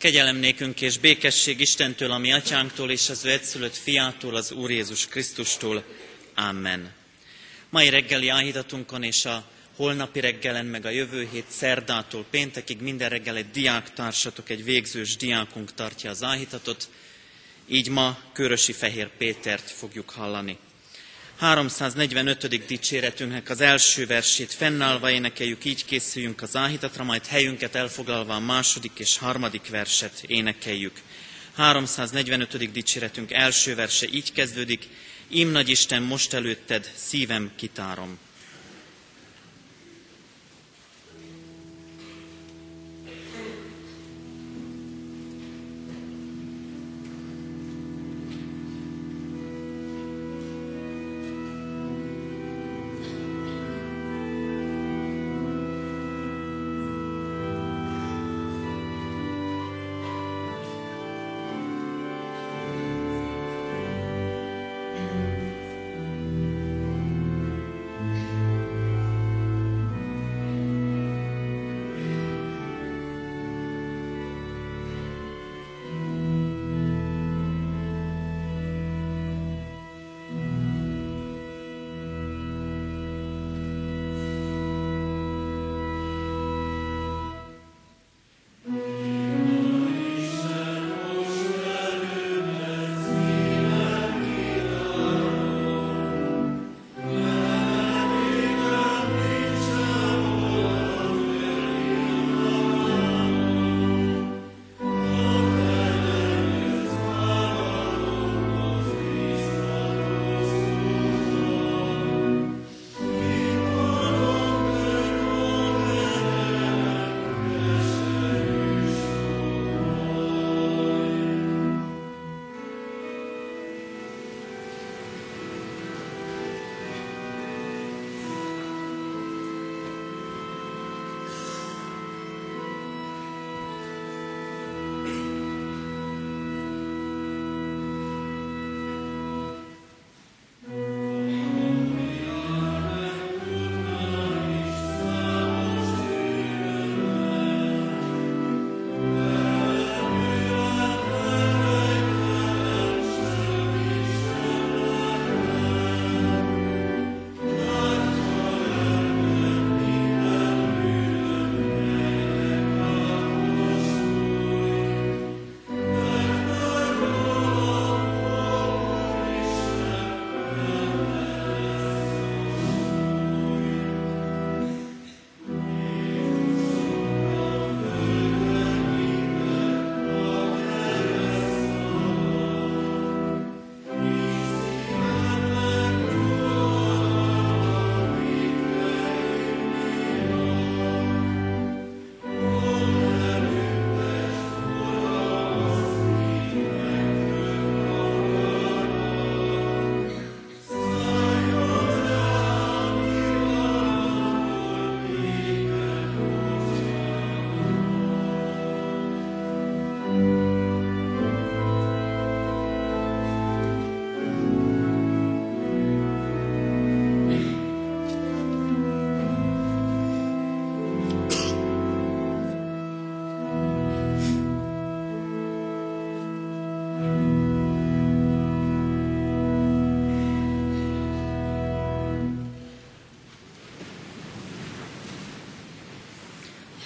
Kegyelem és békesség Istentől, ami atyánktól és az ő egyszülött fiától, az Úr Jézus Krisztustól. Amen. Mai reggeli áhítatunkon és a holnapi reggelen, meg a jövő hét szerdától péntekig minden reggel egy diáktársatok, egy végzős diákunk tartja az áhítatot. Így ma Körösi Fehér Pétert fogjuk hallani. 345. dicséretünknek az első versét fennállva énekeljük, így készüljünk az áhítatra, majd helyünket elfoglalva a második és harmadik verset énekeljük. 345. dicséretünk első verse így kezdődik, Im nagy Isten, most előtted szívem kitárom.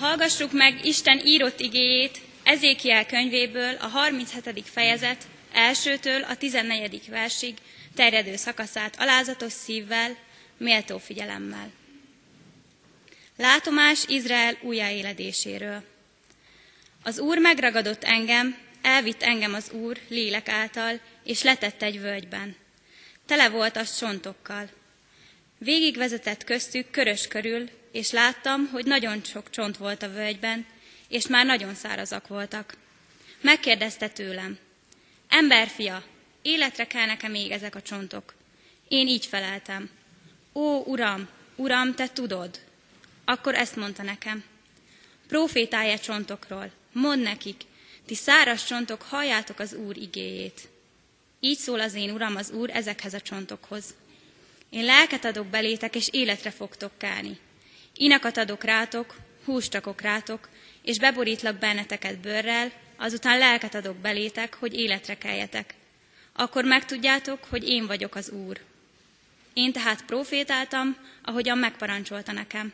Hallgassuk meg Isten írott igéjét Ezékiel könyvéből a 37. fejezet elsőtől a 14. versig terjedő szakaszát alázatos szívvel, méltó figyelemmel. Látomás Izrael újjáéledéséről. Az Úr megragadott engem, elvitt engem az Úr lélek által, és letett egy völgyben. Tele volt az csontokkal. Végigvezetett köztük körös körül, és láttam, hogy nagyon sok csont volt a völgyben, és már nagyon szárazak voltak. Megkérdezte tőlem, emberfia, életre kell nekem még ezek a csontok. Én így feleltem, ó, uram, uram, te tudod. Akkor ezt mondta nekem, profétálj -e csontokról, mondd nekik, ti száraz csontok, halljátok az Úr igéjét. Így szól az én Uram az Úr ezekhez a csontokhoz. Én lelket adok belétek, és életre fogtok kálni. Inakat adok rátok, húst rakok rátok, és beborítlak benneteket bőrrel, azután lelket adok belétek, hogy életre keljetek. Akkor megtudjátok, hogy én vagyok az Úr. Én tehát profétáltam, ahogyan megparancsolta nekem.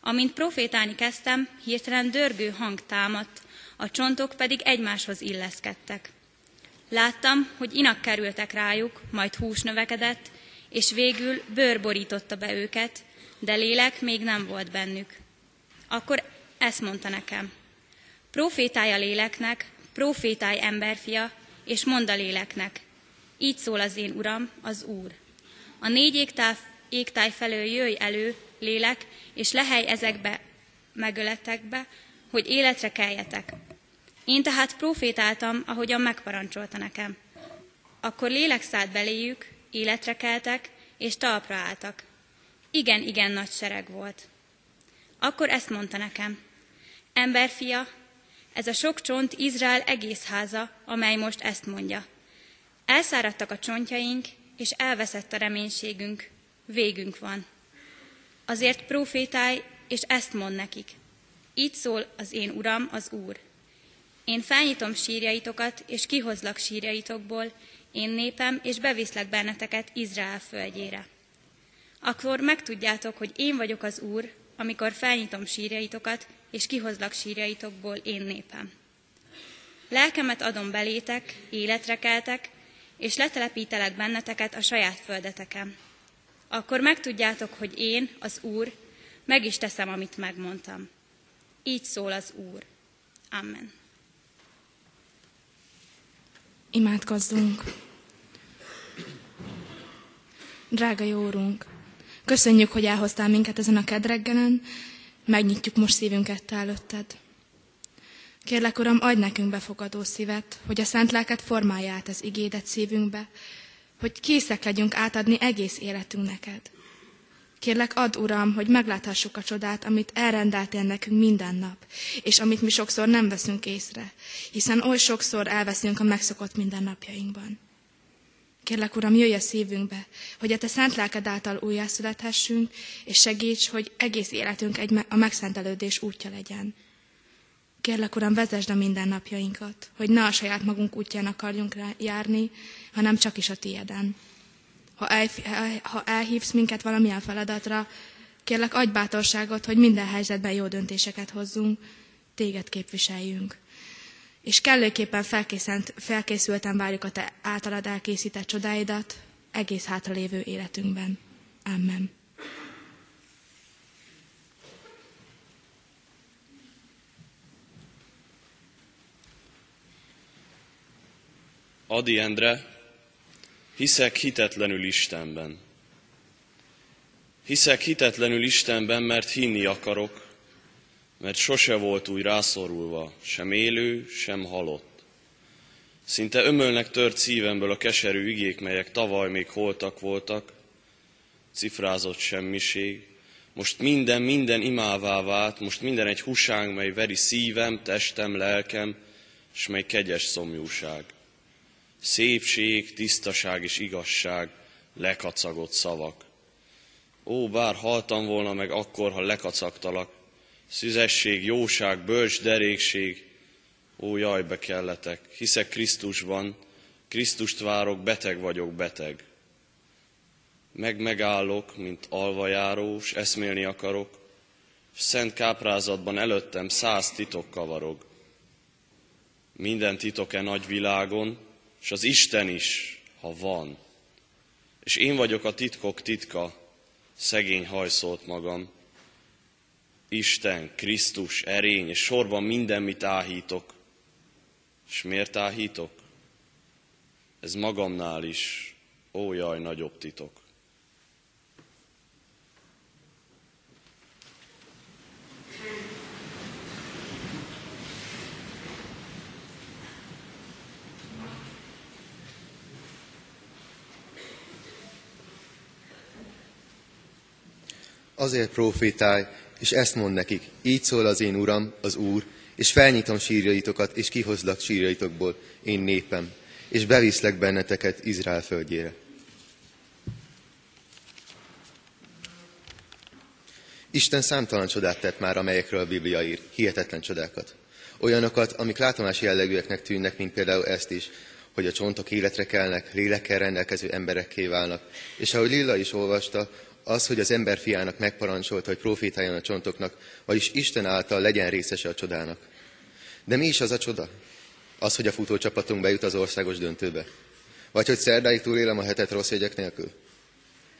Amint profétálni kezdtem, hirtelen dörgő hang támadt, a csontok pedig egymáshoz illeszkedtek. Láttam, hogy inak kerültek rájuk, majd hús növekedett, és végül bőr borította be őket, de lélek még nem volt bennük. Akkor ezt mondta nekem. Profétálj a léleknek, profétálj emberfia, és mondd a léleknek. Így szól az én uram, az Úr. A négy égtáj, égtáj felől jöjj elő, lélek, és lehely ezekbe megöletekbe, hogy életre keljetek. Én tehát profétáltam, ahogyan megparancsolta nekem. Akkor lélek szállt beléjük, életre keltek, és talpra álltak. Igen, igen nagy sereg volt. Akkor ezt mondta nekem. Emberfia, ez a sok csont Izrael egész háza, amely most ezt mondja. Elszáradtak a csontjaink, és elveszett a reménységünk, végünk van. Azért profétálj, és ezt mond nekik. Így szól az én Uram, az Úr. Én felnyitom sírjaitokat, és kihozlak sírjaitokból, én népem, és beviszlek benneteket Izrael földjére. Akkor megtudjátok, hogy én vagyok az Úr, amikor felnyitom sírjaitokat, és kihozlak sírjaitokból én népem. Lelkemet adom belétek, életre keltek, és letelepítelek benneteket a saját földeteken. Akkor megtudjátok, hogy én, az Úr, meg is teszem, amit megmondtam. Így szól az Úr. Amen. Imádkozzunk! Drága jó Úrunk, köszönjük, hogy elhoztál minket ezen a kedreggelen, megnyitjuk most szívünket te előtted. Kérlek, Uram, adj nekünk befogadó szívet, hogy a szent lelket formálja az igédet szívünkbe, hogy készek legyünk átadni egész életünk neked. Kérlek, add, Uram, hogy megláthassuk a csodát, amit elrendeltél nekünk minden nap, és amit mi sokszor nem veszünk észre, hiszen oly sokszor elveszünk a megszokott mindennapjainkban. Kérlek, Uram, jöjj a szívünkbe, hogy a Te szent lelked által újjászülethessünk, és segíts, hogy egész életünk egy a megszentelődés útja legyen. Kérlek, Uram, vezesd a mindennapjainkat, hogy ne a saját magunk útján akarjunk járni, hanem csak is a tieden. Ha, el, ha elhívsz minket valamilyen feladatra, kérlek, adj bátorságot, hogy minden helyzetben jó döntéseket hozzunk, téged képviseljünk. És kellőképpen felkészülten várjuk a te általad elkészített csodáidat egész hátralévő életünkben. Amen. Adi Endre, hiszek hitetlenül Istenben. Hiszek hitetlenül Istenben, mert hinni akarok, mert sose volt úgy rászorulva, sem élő, sem halott. Szinte ömölnek tört szívemből a keserű igék, melyek tavaly még holtak voltak, cifrázott semmiség. Most minden, minden imává vált, most minden egy husánk, mely veri szívem, testem, lelkem, és mely kegyes szomjúság szépség, tisztaság és igazság, lekacagott szavak. Ó, bár haltam volna meg akkor, ha lekacagtalak, szüzesség, jóság, bölcs derékség, ó, jaj, be kelletek, hiszek Krisztusban, Krisztust várok, beteg vagyok, beteg. Meg megállok, mint alvajáró, s eszmélni akarok, szent káprázatban előttem száz titok kavarog. Minden titok-e nagy világon, és az Isten is, ha van. És én vagyok a titkok titka, szegény hajszolt magam. Isten, Krisztus, erény, és sorban minden, mit áhítok. És miért áhítok? Ez magamnál is, ó jaj, nagyobb titok. Azért profétálj, és ezt mond nekik, így szól az én Uram, az Úr, és felnyitom sírjaitokat, és kihozlak sírjaitokból, én népem, és beviszlek benneteket Izrael földjére. Isten számtalan csodát tett már, amelyekről a Biblia ír, hihetetlen csodákat. Olyanokat, amik látomás jellegűeknek tűnnek, mint például ezt is, hogy a csontok életre kelnek, lélekkel rendelkező emberekké válnak. És ahogy Lilla is olvasta, az, hogy az ember fiának megparancsolta, hogy profétáljon a csontoknak, vagyis Isten által legyen részese a csodának. De mi is az a csoda? Az, hogy a futócsapatunk bejut az országos döntőbe? Vagy hogy szerdáig túlélem a hetet rossz jegyek nélkül?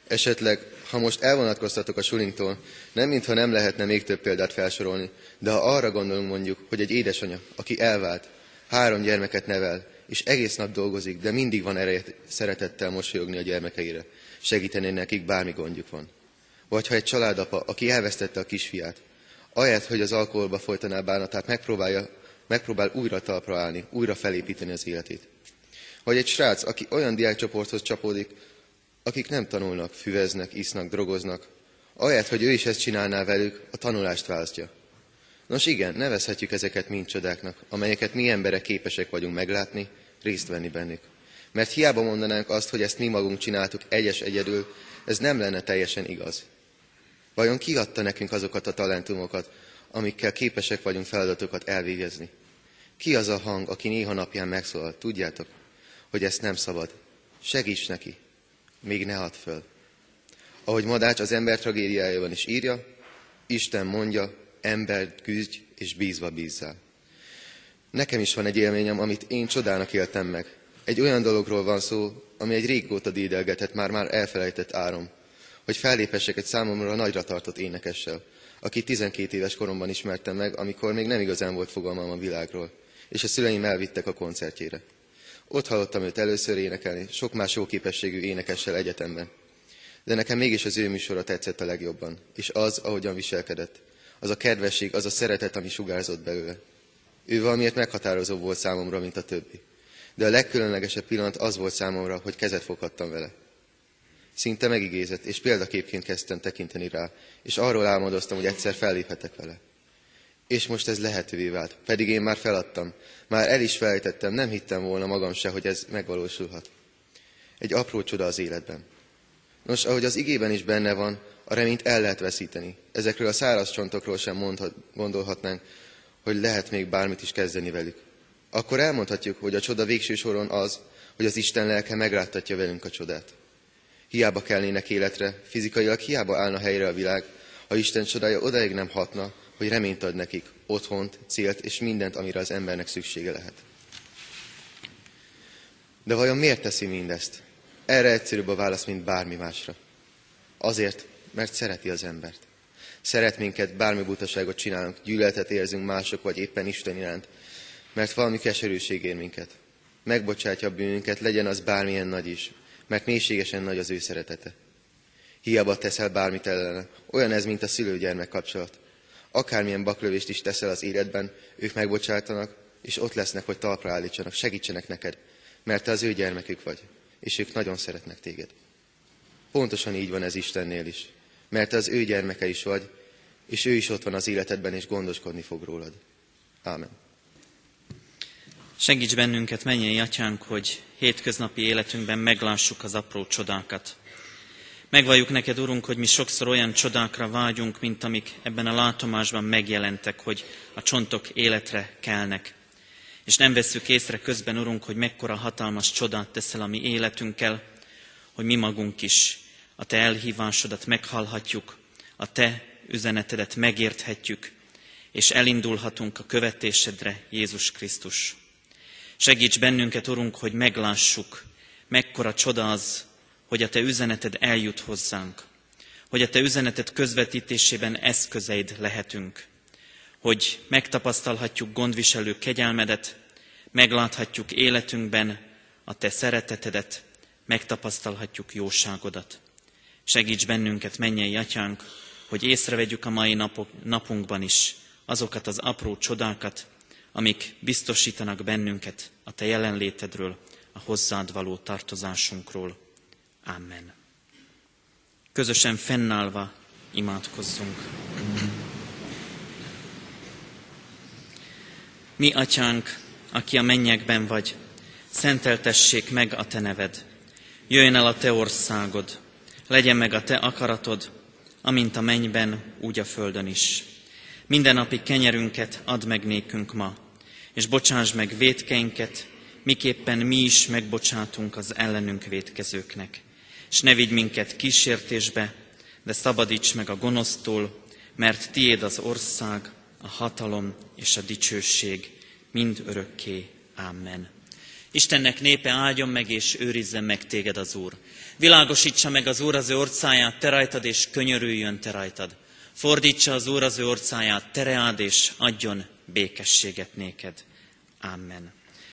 Esetleg, ha most elvonatkoztatok a sulinktól, nem mintha nem lehetne még több példát felsorolni, de ha arra gondolunk mondjuk, hogy egy édesanya, aki elvált, három gyermeket nevel, és egész nap dolgozik, de mindig van ereje szeretettel mosolyogni a gyermekeire, segíteni nekik bármi gondjuk van. Vagy ha egy családapa, aki elvesztette a kisfiát, ahelyett, hogy az alkoholba folytaná bánatát, megpróbálja, megpróbál újra talpra állni, újra felépíteni az életét. Vagy egy srác, aki olyan diákcsoporthoz csapódik, akik nem tanulnak, füveznek, isznak, drogoznak, ahelyett, hogy ő is ezt csinálná velük, a tanulást választja. Nos igen, nevezhetjük ezeket mind csodáknak, amelyeket mi emberek képesek vagyunk meglátni, részt venni bennük. Mert hiába mondanánk azt, hogy ezt mi magunk csináltuk egyes egyedül, ez nem lenne teljesen igaz. Vajon ki adta nekünk azokat a talentumokat, amikkel képesek vagyunk feladatokat elvégezni? Ki az a hang, aki néha napján megszólal? Tudjátok, hogy ezt nem szabad. Segíts neki, még ne add föl. Ahogy Madács az ember tragédiájában is írja, Isten mondja, embert küzdj és bízva bízzál. Nekem is van egy élményem, amit én csodának éltem meg. Egy olyan dologról van szó, ami egy régóta dédelgetett, már-már elfelejtett árom, hogy fellépessek egy számomra nagyra tartott énekessel, aki 12 éves koromban ismertem meg, amikor még nem igazán volt fogalmam a világról, és a szüleim elvittek a koncertjére. Ott hallottam őt először énekelni, sok más jó képességű énekessel egyetemben. De nekem mégis az ő műsora tetszett a legjobban, és az, ahogyan viselkedett. Az a kedvesség, az a szeretet, ami sugárzott belőle. Ő valamiért meghatározó volt számomra, mint a többi. De a legkülönlegesebb pillanat az volt számomra, hogy kezet foghattam vele. Szinte megigézett, és példaképként kezdtem tekinteni rá, és arról álmodoztam, hogy egyszer felléphetek vele. És most ez lehetővé vált, pedig én már feladtam, már el is felejtettem, nem hittem volna magam se, hogy ez megvalósulhat. Egy apró csoda az életben. Nos, ahogy az igében is benne van, a reményt el lehet veszíteni. Ezekről a száraz csontokról sem mondhat, gondolhatnánk, hogy lehet még bármit is kezdeni velük. Akkor elmondhatjuk, hogy a csoda végső soron az, hogy az Isten lelke megláttatja velünk a csodát. Hiába kelnének életre, fizikailag hiába állna helyre a világ, ha Isten csodája odaig nem hatna, hogy reményt ad nekik, otthont, célt és mindent, amire az embernek szüksége lehet. De vajon miért teszi mindezt? Erre egyszerűbb a válasz, mint bármi másra. Azért, mert szereti az embert. Szeret minket, bármi butaságot csinálunk, gyűlöletet érzünk mások, vagy éppen Isten iránt, mert valami keserűség ér minket. Megbocsátja a bűnünket, legyen az bármilyen nagy is, mert mélységesen nagy az ő szeretete. Hiába teszel bármit ellene. Olyan ez, mint a szülő-gyermek kapcsolat. Akármilyen baklövést is teszel az életben, ők megbocsátanak, és ott lesznek, hogy talpra állítsanak, segítsenek neked, mert te az ő gyermekük vagy, és ők nagyon szeretnek téged. Pontosan így van ez Istennél is, mert te az ő gyermeke is vagy, és ő is ott van az életedben, és gondoskodni fog rólad. Ámen. Segíts bennünket, mennyei atyánk, hogy hétköznapi életünkben meglássuk az apró csodákat. Megvalljuk neked, Urunk, hogy mi sokszor olyan csodákra vágyunk, mint amik ebben a látomásban megjelentek, hogy a csontok életre kelnek. És nem vesszük észre közben, Urunk, hogy mekkora hatalmas csodát teszel a mi életünkkel, hogy mi magunk is a Te elhívásodat meghallhatjuk, a Te üzenetedet megérthetjük, és elindulhatunk a követésedre, Jézus Krisztus. Segíts bennünket, Urunk, hogy meglássuk, mekkora csoda az, hogy a Te üzeneted eljut hozzánk, hogy a Te üzeneted közvetítésében eszközeid lehetünk, hogy megtapasztalhatjuk gondviselő kegyelmedet, megláthatjuk életünkben a Te szeretetedet, megtapasztalhatjuk jóságodat. Segíts bennünket, mennyei atyánk, hogy észrevegyük a mai napunkban is azokat az apró csodákat, amik biztosítanak bennünket a Te jelenlétedről, a hozzád való tartozásunkról. Amen. Közösen fennállva imádkozzunk. Mi, atyánk, aki a mennyekben vagy, szenteltessék meg a te neved. Jöjjön el a te országod, legyen meg a te akaratod, amint a mennyben, úgy a földön is. Minden napi kenyerünket add meg nékünk ma, és bocsáss meg védkeinket, miképpen mi is megbocsátunk az ellenünk védkezőknek. És ne vigy minket kísértésbe, de szabadíts meg a gonosztól, mert tiéd az ország, a hatalom és a dicsőség mind örökké. Amen. Istennek népe áldjon meg és őrizzen meg téged az Úr. Világosítsa meg az Úr az ő orcáját te rajtad, és könyörüljön te rajtad. Fordítsa az Úr az ő orcáját, tereád, és adjon békességet néked. Amen.